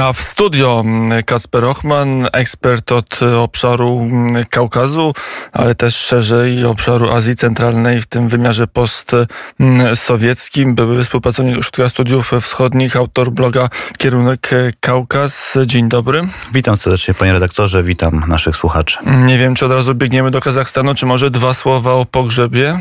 A w studio Kasper Ochman, ekspert od obszaru Kaukazu, ale też szerzej obszaru Azji Centralnej w tym wymiarze postsowieckim. Były współpracownik Sztuka Studiów Wschodnich, autor bloga Kierunek Kaukaz. Dzień dobry. Witam serdecznie panie redaktorze, witam naszych słuchaczy. Nie wiem, czy od razu biegniemy do Kazachstanu, czy może dwa słowa o pogrzebie?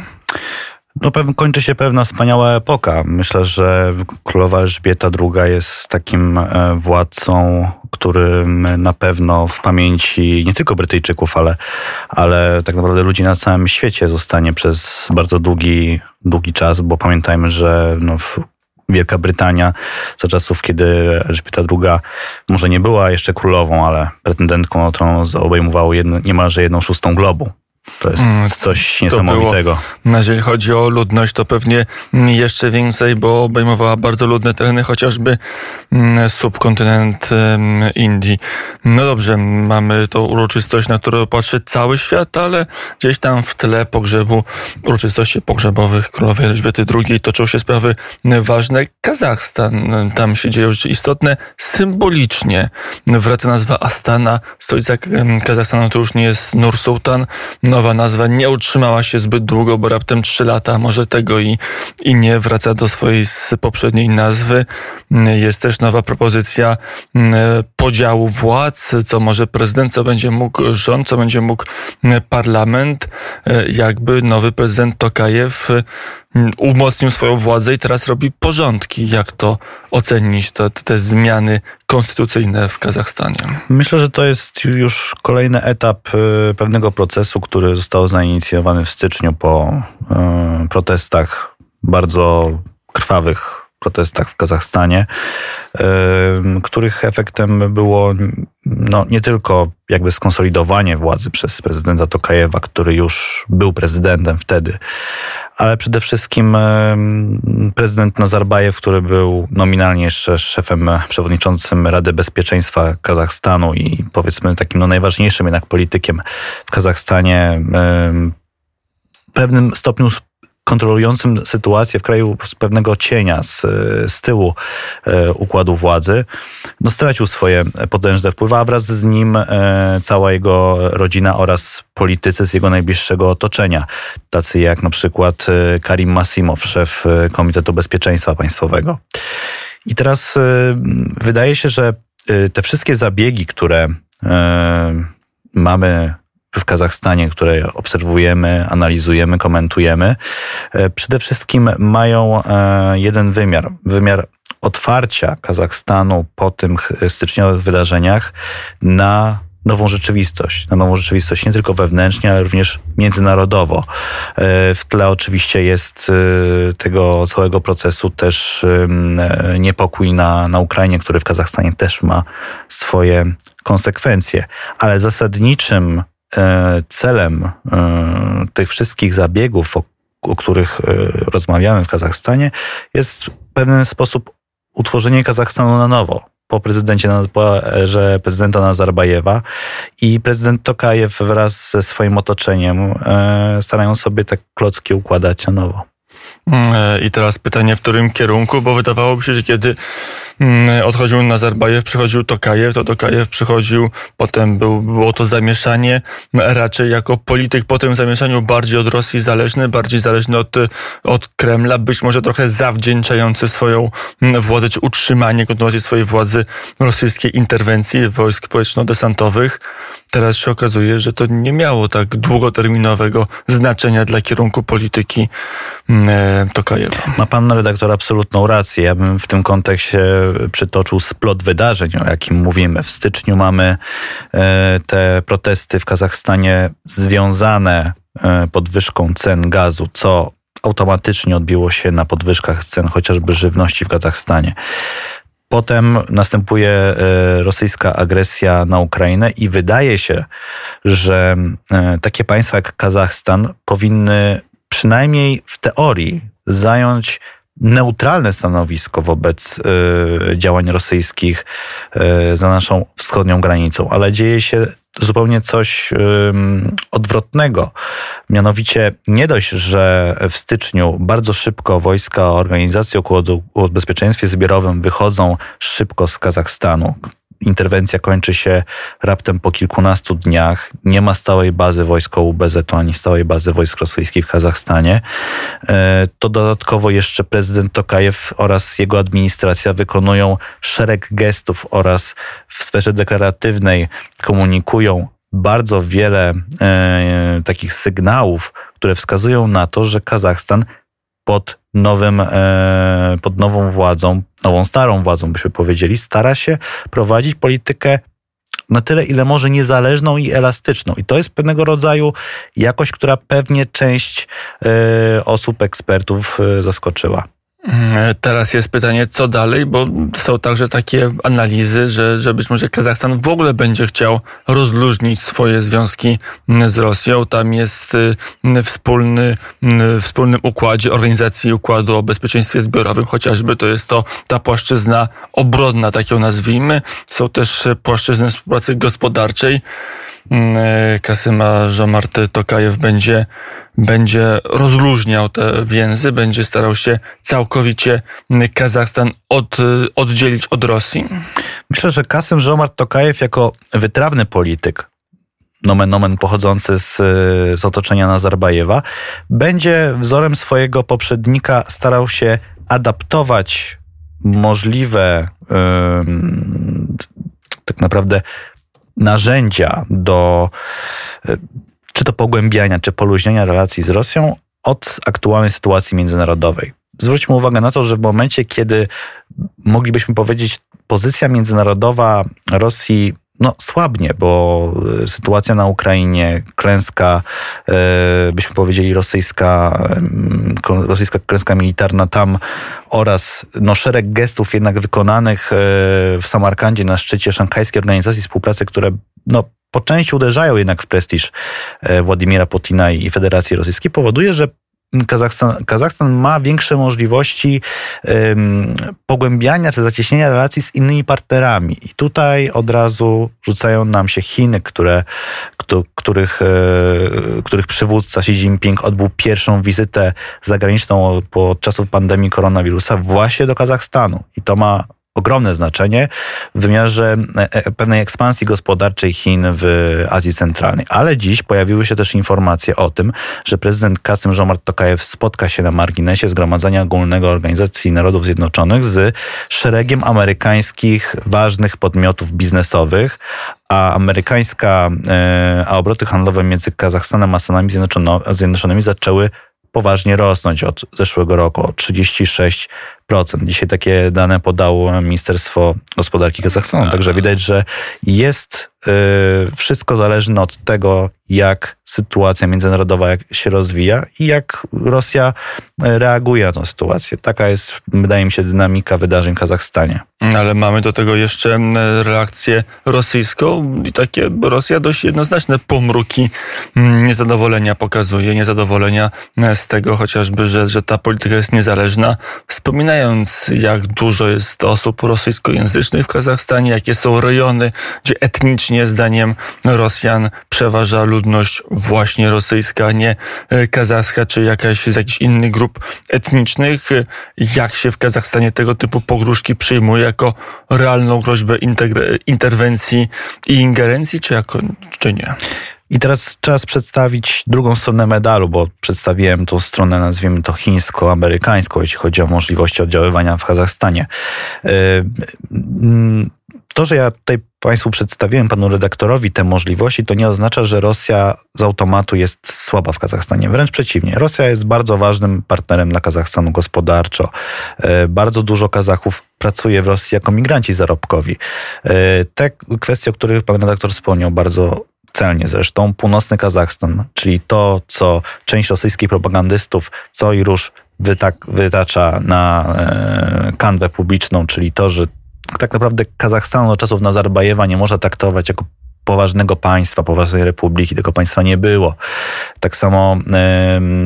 No, kończy się pewna wspaniała epoka. Myślę, że królowa Elżbieta II jest takim e, władcą, którym na pewno w pamięci nie tylko Brytyjczyków, ale, ale tak naprawdę ludzi na całym świecie zostanie przez bardzo długi, długi czas, bo pamiętajmy, że no, Wielka Brytania za czasów, kiedy Elżbieta II może nie była jeszcze królową, ale pretendentką tron obejmowało jedno, niemalże jedną szóstą globu. To jest mm, coś niesamowitego. Było, jeżeli chodzi o ludność, to pewnie jeszcze więcej, bo obejmowała bardzo ludne tereny, chociażby mm, subkontynent Indii. No dobrze, mamy tą uroczystość, na którą patrzy cały świat, ale gdzieś tam w tle pogrzebu, uroczystości pogrzebowych królowej Elżbiety II toczą się sprawy ważne. Kazachstan, tam się dzieją rzeczy istotne. Symbolicznie wraca nazwa Astana, stolica Kazachstanu to już nie jest Nur Sultan, nowa nazwa nie utrzymała się zbyt długo, bo raptem 3 lata, może tego i, i nie wraca do swojej poprzedniej nazwy. Jest też nowa propozycja podziału władz, co może prezydent, co będzie mógł rząd, co będzie mógł parlament. E, jakby nowy prezydent Tokajew umocnił swoją władzę i teraz robi porządki. Jak to ocenić, te, te zmiany konstytucyjne w Kazachstanie? Myślę, że to jest już kolejny etap e, pewnego procesu, który został zainicjowany w styczniu po e, protestach bardzo krwawych protestach w Kazachstanie, których efektem było no, nie tylko jakby skonsolidowanie władzy przez prezydenta Tokajewa, który już był prezydentem wtedy, ale przede wszystkim prezydent Nazarbajew, który był nominalnie jeszcze szefem przewodniczącym Rady Bezpieczeństwa Kazachstanu i powiedzmy takim no, najważniejszym jednak politykiem w Kazachstanie, w pewnym stopniu kontrolującym sytuację w kraju z pewnego cienia, z, z tyłu e, układu władzy, no stracił swoje potężne wpływy, a wraz z nim e, cała jego rodzina oraz politycy z jego najbliższego otoczenia, tacy jak na przykład e, Karim Masimow, szef Komitetu Bezpieczeństwa Państwowego. I teraz wydaje się, że te wszystkie zabiegi, które mamy w Kazachstanie, które obserwujemy, analizujemy, komentujemy, e, przede wszystkim mają e, jeden wymiar. Wymiar otwarcia Kazachstanu po tych styczniowych wydarzeniach na nową rzeczywistość, na nową rzeczywistość nie tylko wewnętrznie, ale również międzynarodowo. E, w tle oczywiście jest tego całego procesu też niepokój na, na Ukrainie, który w Kazachstanie też ma swoje konsekwencje, ale zasadniczym celem e, tych wszystkich zabiegów, o, o których e, rozmawiamy w Kazachstanie, jest w pewien sposób utworzenie Kazachstanu na nowo po prezydencie, po erze prezydenta Nazarbajewa i prezydent Tokajew wraz ze swoim otoczeniem starają sobie te klocki układać na nowo. Mm, I teraz pytanie, w którym kierunku, bo wydawałoby się, że kiedy mm, odchodził Nazarbajew, przychodził Tokajew, to Tokajew przychodził, potem był, było to zamieszanie, raczej jako polityk po tym zamieszaniu bardziej od Rosji zależny, bardziej zależny od, od Kremla, być może trochę zawdzięczający swoją władzę, czy utrzymanie, kontynuację swojej władzy rosyjskiej interwencji wojsk powietrzno-desantowych. Teraz się okazuje, że to nie miało tak długoterminowego znaczenia dla kierunku polityki e, Tokajewa. Ma pan redaktor absolutną rację. Ja bym w tym kontekście przytoczył splot wydarzeń, o jakim mówimy. W styczniu mamy e, te protesty w Kazachstanie związane e, podwyżką cen gazu, co automatycznie odbiło się na podwyżkach cen chociażby żywności w Kazachstanie. Potem następuje e, rosyjska agresja na Ukrainę i wydaje się, że e, takie państwa jak Kazachstan powinny przynajmniej w teorii zająć neutralne stanowisko wobec y, działań rosyjskich za naszą wschodnią granicą, ale dzieje się zupełnie coś odwrotnego. Mianowicie nie dość, że w styczniu bardzo szybko wojska organizacji o bezpieczeństwie zbiorowym wychodzą szybko z Kazachstanu, interwencja kończy się raptem po kilkunastu dniach. Nie ma stałej bazy wojsk UBZ-u ani stałej bazy wojsk rosyjskich w Kazachstanie. E, to dodatkowo jeszcze prezydent Tokajew oraz jego administracja wykonują szereg gestów oraz w sferze deklaratywnej komunikują bardzo wiele e, takich sygnałów, które wskazują na to, że Kazachstan pod nowym, e, pod nową władzą, nową starą władzą byśmy powiedzieli, stara się prowadzić politykę na tyle, ile może niezależną i elastyczną. I to jest pewnego rodzaju jakość, która pewnie część e, osób, ekspertów e, zaskoczyła. Mm, teraz jest pytanie, co dalej, bo są także takie analizy, że, że być może Kazachstan w ogóle będzie chciał rozluźnić swoje związki z Rosją. Tam jest y, wspólny, w wspólnym układzie Organizacji Układu o Bezpieczeństwie Zbiorowym, chociażby to jest to ta płaszczyzna obronna, tak ją nazwijmy. Są też płaszczyzny współpracy gospodarczej. Mm, y, Kasyma Żomarty Tokajew będzie będzie rozluźniał te więzy, będzie starał się całkowicie Kazachstan od, oddzielić od Rosji? Myślę, że Kasym Żomart Tokajew jako wytrawny polityk, nomen nomen pochodzący z, z otoczenia Nazarbajewa, będzie wzorem swojego poprzednika starał się adaptować możliwe yy, tak naprawdę narzędzia do czy to pogłębiania, czy poluźniania relacji z Rosją od aktualnej sytuacji międzynarodowej. Zwróćmy uwagę na to, że w momencie, kiedy moglibyśmy powiedzieć, pozycja międzynarodowa Rosji no, słabnie, bo e, sytuacja na Ukrainie, klęska, e, byśmy powiedzieli, rosyjska, rosyjska klęska militarna tam oraz no, szereg gestów jednak wykonanych e, w Samarkandzie na szczycie Szanghajskiej Organizacji Współpracy, które no, po części uderzają jednak w prestiż e, Władimira Putina i Federacji Rosyjskiej, powoduje, że Kazachstan, Kazachstan ma większe możliwości pogłębiania czy zacieśnienia relacji z innymi partnerami. I tutaj od razu rzucają nam się Chiny, które, których, e, których przywódca Xi Jinping odbył pierwszą wizytę zagraniczną po czasów pandemii koronawirusa właśnie do Kazachstanu. I to ma ogromne znaczenie w wymiarze e, e, pewnej ekspansji gospodarczej Chin w Azji Centralnej. Ale dziś pojawiły się też informacje o tym, że prezydent Kasym Żomart Tokajew spotka się na marginesie Zgromadzenia Ogólnego Organizacji Narodów Zjednoczonych z szeregiem amerykańskich ważnych podmiotów biznesowych, a amerykańska, e, a obroty handlowe między Kazachstanem a Stanami Zjednoczonymi zaczęły poważnie rosnąć od zeszłego roku o 36 Dzisiaj takie dane podało Ministerstwo Gospodarki Kazachstanu. Także widać, że jest wszystko zależne od tego, jak sytuacja międzynarodowa się rozwija i jak Rosja reaguje na tę sytuację. Taka jest, wydaje mi się, dynamika wydarzeń w Kazachstanie. Ale mamy do tego jeszcze reakcję rosyjską i takie Rosja dość jednoznaczne pomruki niezadowolenia pokazuje, niezadowolenia z tego chociażby, że, że ta polityka jest niezależna. Wspominają jak dużo jest osób rosyjskojęzycznych w Kazachstanie, jakie są rejony, gdzie etnicznie, zdaniem Rosjan, przeważa ludność właśnie rosyjska, nie e, kazachska, czy jakaś z jakichś innych grup etnicznych. Jak się w Kazachstanie tego typu pogróżki przyjmuje jako realną groźbę interwencji i ingerencji, czy, jako, czy nie? I teraz czas przedstawić drugą stronę medalu, bo przedstawiłem tą stronę, nazwijmy to chińsko-amerykańską, jeśli chodzi o możliwości oddziaływania w Kazachstanie. To, że ja tutaj Państwu przedstawiłem, panu redaktorowi te możliwości, to nie oznacza, że Rosja z automatu jest słaba w Kazachstanie. Wręcz przeciwnie. Rosja jest bardzo ważnym partnerem dla Kazachstanu gospodarczo. E, bardzo dużo Kazachów pracuje w Rosji jako migranci zarobkowi. E, te kwestie, o których pan redaktor wspomniał, bardzo celnie zresztą, północny Kazachstan, czyli to, co część rosyjskich propagandystów co i róż wytacza na e, kanwę publiczną, czyli to, że tak naprawdę Kazachstanu do czasów Nazarbajewa nie można traktować jako poważnego państwa, poważnej republiki. Tego państwa nie było. Tak samo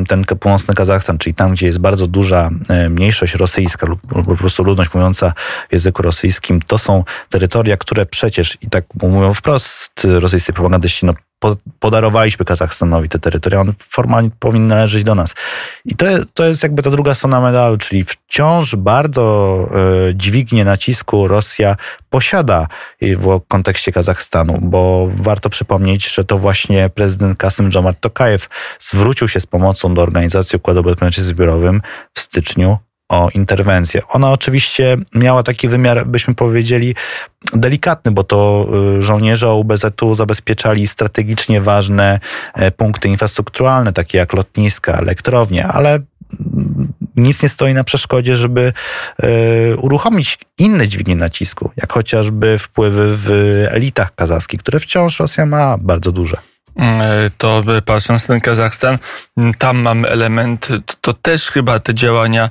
ten północny Kazachstan, czyli tam, gdzie jest bardzo duża mniejszość rosyjska lub po prostu ludność mówiąca w języku rosyjskim, to są terytoria, które przecież, i tak mówią wprost rosyjscy propagandyści, no podarowaliśmy Kazachstanowi te terytoria, on formalnie powinien należeć do nas. I to, to jest jakby ta druga strona medalu, czyli wciąż bardzo y, dźwignię nacisku Rosja posiada w kontekście Kazachstanu, bo warto przypomnieć, że to właśnie prezydent Kasym Jomart Tokajew zwrócił się z pomocą do Organizacji Układu Bezpieczeństwa Zbiorowym w styczniu o interwencję. Ona oczywiście miała taki wymiar, byśmy powiedzieli, delikatny, bo to y, żołnierze OBZ-u zabezpieczali strategicznie ważne e, punkty infrastrukturalne, takie jak lotniska, elektrownie, ale mm, nic nie stoi na przeszkodzie, żeby e, uruchomić inne dźwignie nacisku, jak chociażby wpływy w elitach kazachskich, które wciąż Rosja ma bardzo duże. Mm, e, to patrząc ten Kazachstan, tam mamy element, to też chyba te działania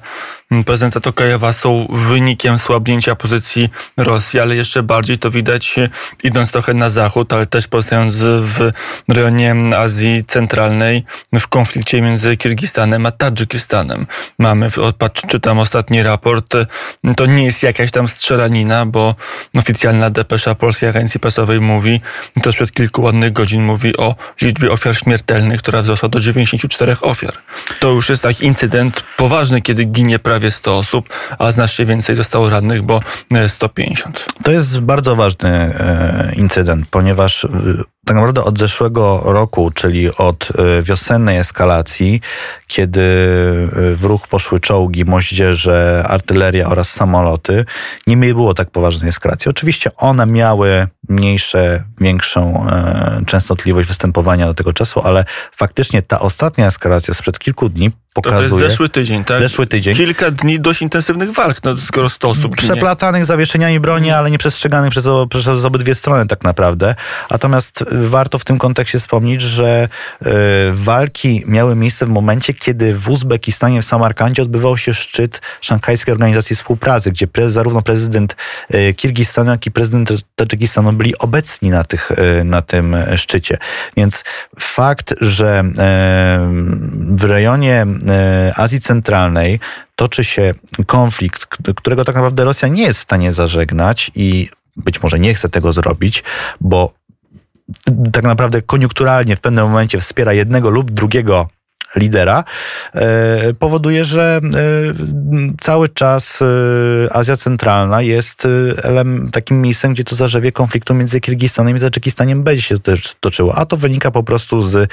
prezydenta Tokajewa są wynikiem słabnięcia pozycji Rosji, ale jeszcze bardziej to widać e, idąc trochę na zachód, ale też pozostając w rejonie Azji Centralnej w konflikcie między Kirgistanem a Tadżykistanem. Mamy, czytam ostatni raport, e, to nie jest jakaś tam strzelanina, bo oficjalna depesza Polskiej Agencji Prasowej mówi, to sprzed kilku ładnych godzin mówi o liczbie ofiar śmiertelnych, która wzrosła do 94 ofiar. To już jest taki incydent poważny, kiedy ginie prawie 100 osób, a znacznie więcej zostało rannych, bo 150. E, to jest bardzo ważny e, incydent, ponieważ e, tak naprawdę od zeszłego roku, czyli od wiosennej eskalacji, kiedy w ruch poszły czołgi, moździerze, artyleria oraz samoloty, nie było tak poważnej eskalacji. Oczywiście one miały mniejsze, większą częstotliwość występowania do tego czasu, ale faktycznie ta ostatnia eskalacja sprzed kilku dni pokazuje... To jest zeszły tydzień, tak? Zeszły tydzień. Kilka dni dość intensywnych walk, no skoro 100 osób Przeplatanych zawieszeniami broni, ale nie przestrzeganych przez, przez obydwie strony tak naprawdę. Natomiast warto w tym kontekście wspomnieć, że y, walki miały miejsce w momencie, kiedy w Uzbekistanie, w Samarkandzie odbywał się szczyt Szanghajskiej Organizacji Współpracy, gdzie pre, zarówno prezydent y, Kirgistanu, jak i prezydent Tadżykistanu byli obecni na, tych, y, na tym szczycie. Więc fakt, że w rejonie Azji Centralnej toczy się konflikt, którego tak naprawdę Rosja nie jest w stanie zażegnać i być może nie chce tego zrobić, bo tak naprawdę koniunkturalnie w pewnym momencie wspiera jednego lub drugiego lidera, e, powoduje, że e, cały czas Azja Centralna jest takim miejscem, gdzie to zarzewie konfliktu między Kirgistanem i Tadżykistanem będzie się też toczyło. A to wynika po prostu z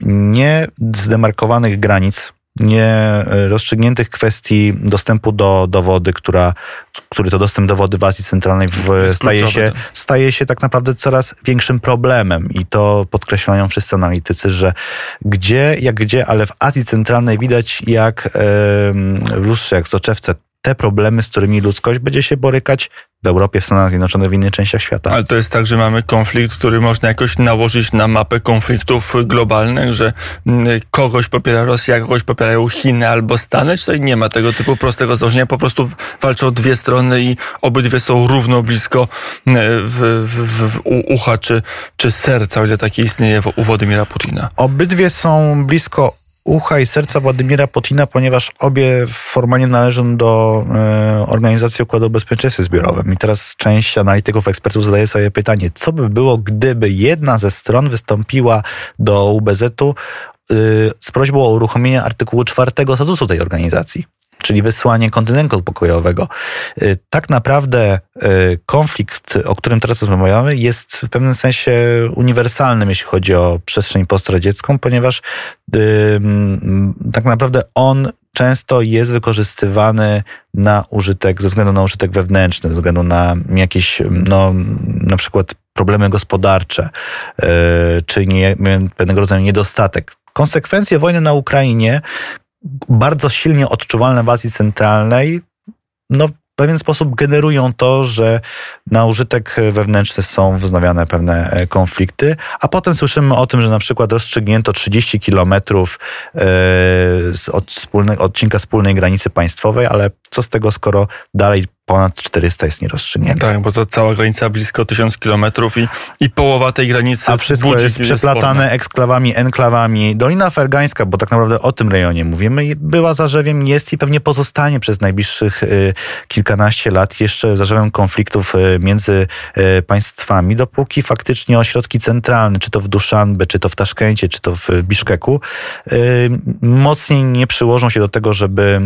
niezdemarkowanych granic nie e, rozstrzygniętych kwestii dostępu do, do wody, która, który to dostęp do wody w Azji Centralnej w, staje, się, tak. staje się tak naprawdę coraz większym problemem. I to podkreślają wszyscy analitycy, że gdzie, jak gdzie, ale w Azji Centralnej widać jak w lustrze, jak soczewce, te problemy, z którymi ludzkość będzie się borykać w Europie, w Stanach Zjednoczonych, w innych częściach świata. Ale to jest tak, że mamy konflikt, który można jakoś nałożyć na mapę konfliktów globalnych, że mm, kogoś popiera Rosja, kogoś popierają Chiny albo Stany, czy to nie ma tego typu prostego założenia, po prostu walczą dwie strony i obydwie są równo blisko mm, w, w, w ucha czy, czy serca, o ile takie istnieje u Władimira Putina. Obydwie są blisko ucha i serca Władimira Putina, ponieważ obie formalnie należą do e, Organizacji Układu o Bezpieczeństwie Zbiorowym. I teraz część analityków, ekspertów zadaje sobie pytanie, co by było, gdyby jedna ze stron wystąpiła do UBZ-u e, z prośbą o uruchomienie artykułu czwartego statutu tej organizacji czyli wysłanie kontynentu pokojowego. Y, tak naprawdę y, konflikt, o którym teraz rozmawiamy, jest w pewnym sensie uniwersalnym, jeśli chodzi o przestrzeń postradziecką, ponieważ y, tak naprawdę on często jest wykorzystywany na użytek, ze względu na użytek wewnętrzny, ze względu na jakieś, no, na przykład problemy gospodarcze, czy nie, pewnego rodzaju niedostatek. Konsekwencje wojny na Ukrainie, bardzo silnie odczuwalne w Azji Centralnej, no w pewien sposób generują to, że na użytek wewnętrzny są wznawiane pewne e, konflikty, a potem słyszymy o tym, że na przykład rozstrzygnięto 30 kilometrów e, od odcinka wspólnej granicy państwowej, ale co z tego, skoro dalej ponad 400 jest nierozstrzygnięta. Tak, bo to cała granica blisko 1000 kilometrów i, i połowa tej granicy A wszystko jest przeplatane eksklawami, enklawami. Dolina Fergańska, bo tak naprawdę o tym rejonie mówimy, była zarzewiem, jest i pewnie pozostanie przez najbliższych y, kilkanaście lat jeszcze zarzewem konfliktów y, między y, państwami, dopóki faktycznie ośrodki centralne, czy to w Duszanbe, czy to w Taszkencie, czy to w Biszkeku, mocniej nie przyłożą się do tego, żeby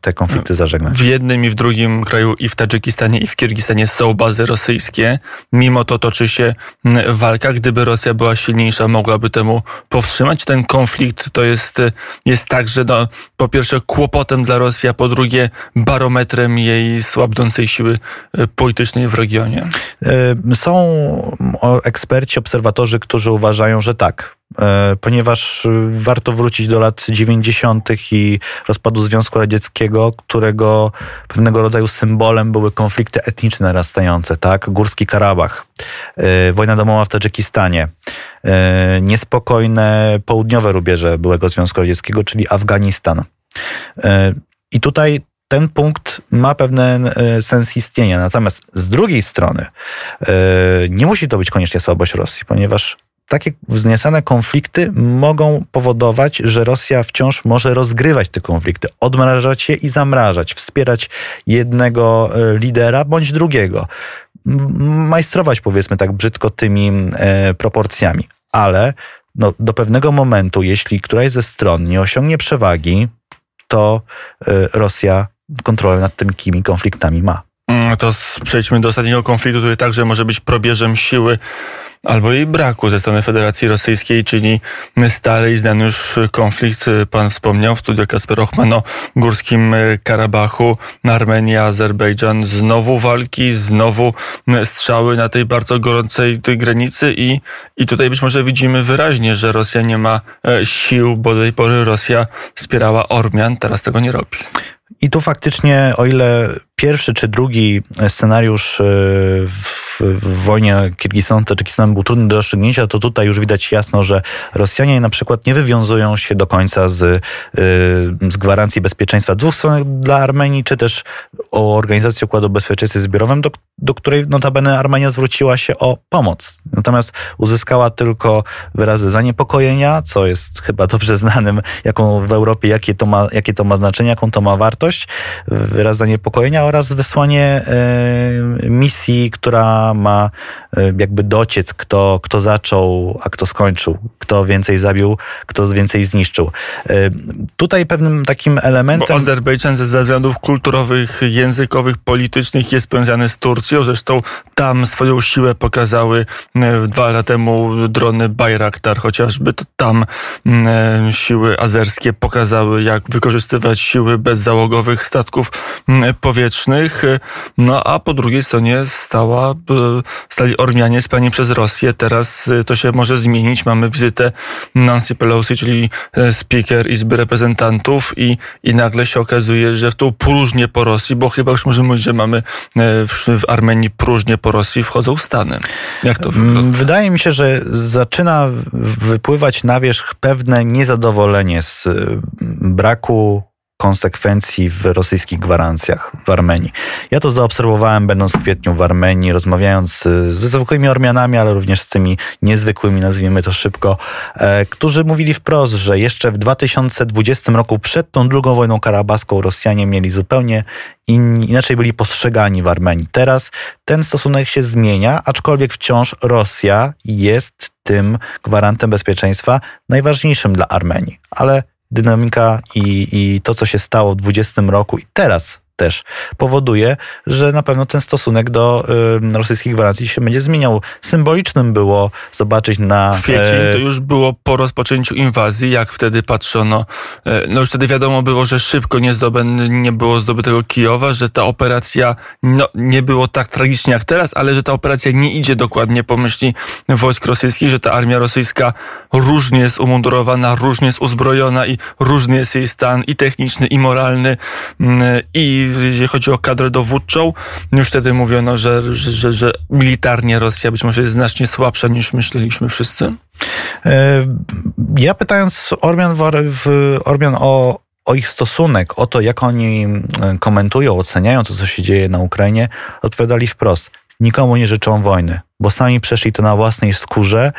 te konflikty zażegnać. W jednym i w drugim kraju, i w Tadżykistanie, i w Kirgistanie są bazy rosyjskie. Mimo to toczy się walka. Gdyby Rosja była silniejsza, mogłaby temu powstrzymać. Ten konflikt to jest, jest także, no, po pierwsze, kłopotem dla Rosji, a po drugie, barometrem jej słabnącej siły e, politycznej w regionie. E, są eksperci, obserwatorzy, którzy uważają, że tak, ponieważ warto wrócić do lat 90. i rozpadu Związku Radzieckiego, którego pewnego rodzaju symbolem były konflikty etniczne narastające, tak? Górski Karabach, e, wojna domowa w Tadżykistanie, e, niespokojne południowe rubieże byłego Związku Radzieckiego, czyli Afganistan. I tutaj ten punkt ma pewien sens istnienia. Natomiast z drugiej strony nie musi to być koniecznie słabość Rosji, ponieważ takie wzniecane konflikty mogą powodować, że Rosja wciąż może rozgrywać te konflikty, odmrażać je i zamrażać, wspierać jednego e, lidera bądź drugiego. Majstrować, powiedzmy tak brzydko, tymi e, proporcjami. Ale no, do pewnego momentu, jeśli któraś ze stron nie osiągnie przewagi, to e, Rosja kontrolę nad tymi konfliktami ma. Mm, to przejdźmy do ostatniego konfliktu, który także może być probierzem siły albo jej braku. Ze strony Federacji Rosyjskiej, czyli stary i znany już konflikt, pan wspomniał w studiu Kasper Ochman o Górskim Karabachu, Armenia, Azerbejdżan, znowu walki, znowu strzały na tej bardzo gorącej granicy i, i tutaj być może widzimy wyraźnie, że Rosja nie ma e, sił, bo do tej pory Rosja wspierała Ormian, teraz tego nie robi. I tu faktycznie, o ile pierwszy czy drugi scenariusz e, w w wojnie Kirgistanu-Tadżykistanem był trudny do rozstrzygnięcia, to tutaj już widać jasno, że Rosjanie na przykład nie wywiązują się do końca z, y, z gwarancji bezpieczeństwa dwóch stron dla Armenii, czy też o Organizacji Układu Bezpieczeństwa Zbiorowym, do, do której notabene Armenia zwróciła się o pomoc. Natomiast uzyskała tylko wyrazy zaniepokojenia, co jest chyba dobrze znanym jaką w Europie, jakie to ma, jakie to ma znaczenie, jaką to ma wartość, wyraz zaniepokojenia oraz wysłanie y, misji, która ma e, jakby dociec, kto, kto zaczął, a kto skończył, kto więcej zabił, kto więcej zniszczył. E, tutaj pewnym takim elementem... Bo Azerbejdżan ze względów kulturowych, językowych, politycznych jest powiązany z Turcją, zresztą tam swoją siłę pokazały e, dwa lata temu drony Bayraktar. Chociażby, to tam siły azerskie pokazały, jak wykorzystywać siły bezzałogowych statków powietrznych, no a po drugiej stronie stała stali Ormianie spani przez Rosję. Teraz y, to się może zmienić. Mamy wizytę Nancy Pelosi, czyli y, speaker Izby Reprezentantów i, i nagle się okazuje, że w tą próżnię po Rosji, bo chyba już możemy mówić, że mamy y, w, w Armenii próżnię po Rosji, wchodzą Stany. Jak to wygląda? Mm, wydaje mi się, że zaczyna wypływać na wierzch pewne niezadowolenie z braku konsekwencji w rosyjskich gwarancjach w Armenii. Ja to zaobserwowałem, będąc w kwietniu w Armenii, rozmawiając ze zwykłymi Ormianami, ale również z tymi niezwykłymi, nazwijmy to szybko, e, którzy mówili wprost, że jeszcze w 2020 roku, przed tą drugą wojną karabaską, Rosjanie mieli zupełnie in, inaczej byli postrzegani w Armenii. Teraz ten stosunek się zmienia, aczkolwiek wciąż Rosja jest tym gwarantem bezpieczeństwa najważniejszym dla Armenii. Ale dynamika i, i to, co się stało w 2020 roku i teraz też powoduje, że na pewno ten stosunek do y, rosyjskich gwarancji się będzie zmieniał. Symbolicznym było zobaczyć na... Kwiecień e, to już było po rozpoczęciu inwazji, jak wtedy patrzono. E, no już wtedy wiadomo było, że szybko nie, zdobę, nie było zdobytego Kijowa, że ta operacja no, nie było tak tragicznie jak teraz, ale że ta operacja nie idzie dokładnie po myśli wojsk rosyjskich, że ta armia rosyjska różnie jest umundurowana, różnie jest uzbrojona i różny jest jej stan i techniczny, i moralny, mm, i jeżeli chodzi o kadrę dowódczą, już wtedy mówiono, że, że, że, że militarnie Rosja być może jest znacznie słabsza niż myśleliśmy wszyscy? E, ja pytając Ormian, w, Ormian o o ich stosunek, o to, jak oni komentują, oceniają to, co się dzieje na Ukrainie, odpowiadali wprost. Nikomu nie życzą wojny, bo sami przeszli to na własnej skórze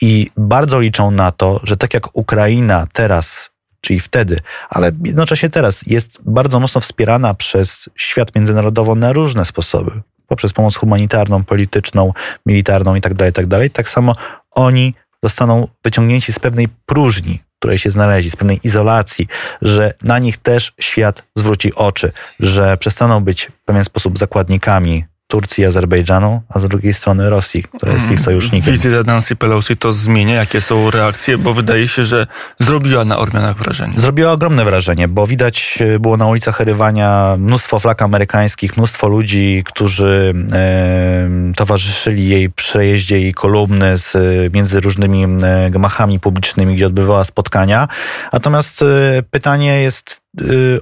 i bardzo liczą na to, że tak jak Ukraina teraz czyli wtedy, ale jednocześnie teraz jest bardzo mocno wspierana przez świat międzynarodowo na różne sposoby. Poprzez pomoc humanitarną, polityczną, militarną itd., tak itd. Tak, tak samo oni zostaną wyciągnięci z pewnej próżni, której się znaleźli, z pewnej izolacji, że na nich też świat zwróci oczy, że przestaną być w pewien sposób zakładnikami Turcji i Azerbejdżanu, a z drugiej strony Rosji, która jest ich mm, sojusznikiem. Wizyta Nancy Pelosi to zmienia? Jakie są reakcje? Bo wydaje się, że zrobiła na Ormianach wrażenie. Zrobiła ogromne wrażenie, bo widać e, było na ulicach Erywania mnóstwo flag amerykańskich, mnóstwo ludzi, którzy e, towarzyszyli jej przejeździe i kolumny z, między różnymi e, gmachami publicznymi, gdzie odbywała spotkania. Natomiast e, pytanie jest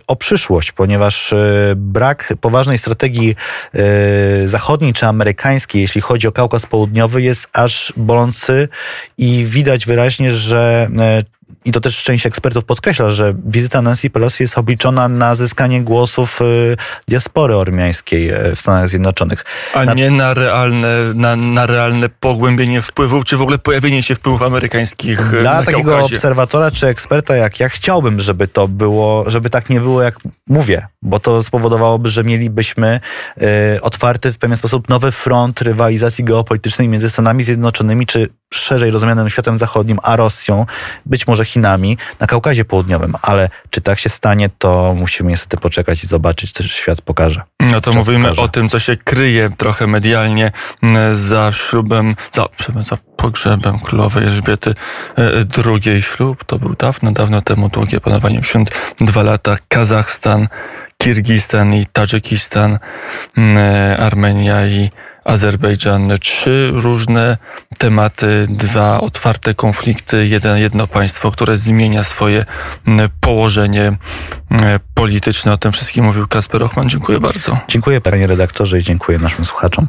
o przyszłość, ponieważ y, brak poważnej strategii y, zachodniej czy amerykańskiej, jeśli chodzi o Kaukaz Południowy, jest aż bolący i widać wyraźnie, że i to też część ekspertów podkreśla, że wizyta Nancy Pelosi jest obliczona na zyskanie głosów y, diaspory ormiańskiej y, w Stanach Zjednoczonych. A na... nie na realne, na, na realne pogłębienie wpływów, czy w ogóle pojawienie się wpływów amerykańskich y, Dla takiego Kaukazie. obserwatora czy eksperta jak ja chciałbym, żeby to było, żeby tak nie było, jak mówię, bo to spowodowałoby, że mielibyśmy otwarty w pewien sposób nowy front rywalizacji geopolitycznej między Stanami Zjednoczonymi, czy szerzej rozumianym światem zachodnim, a Rosją, być może Chinami na Kaukazie Południowym. Ale czy tak się stanie, to musimy niestety poczekać i zobaczyć, co świat pokaże. No to Czas mówimy pokaże. o tym, co się kryje trochę medialnie za ślubem, za, za pogrzebem królowej Elżbiety e, II. Ślub to był dawno, dawno temu, długie panowanie świąt, dwa lata, Kazachstan, Kirgistan i Tadżykistan, e, Armenia i Azerbejdżan. Trzy różne tematy, dwa otwarte konflikty, jeden, jedno państwo, które zmienia swoje położenie polityczne. O tym wszystkim mówił Kasper Ochman. Dziękuję bardzo. Dziękuję panie redaktorze i dziękuję naszym słuchaczom.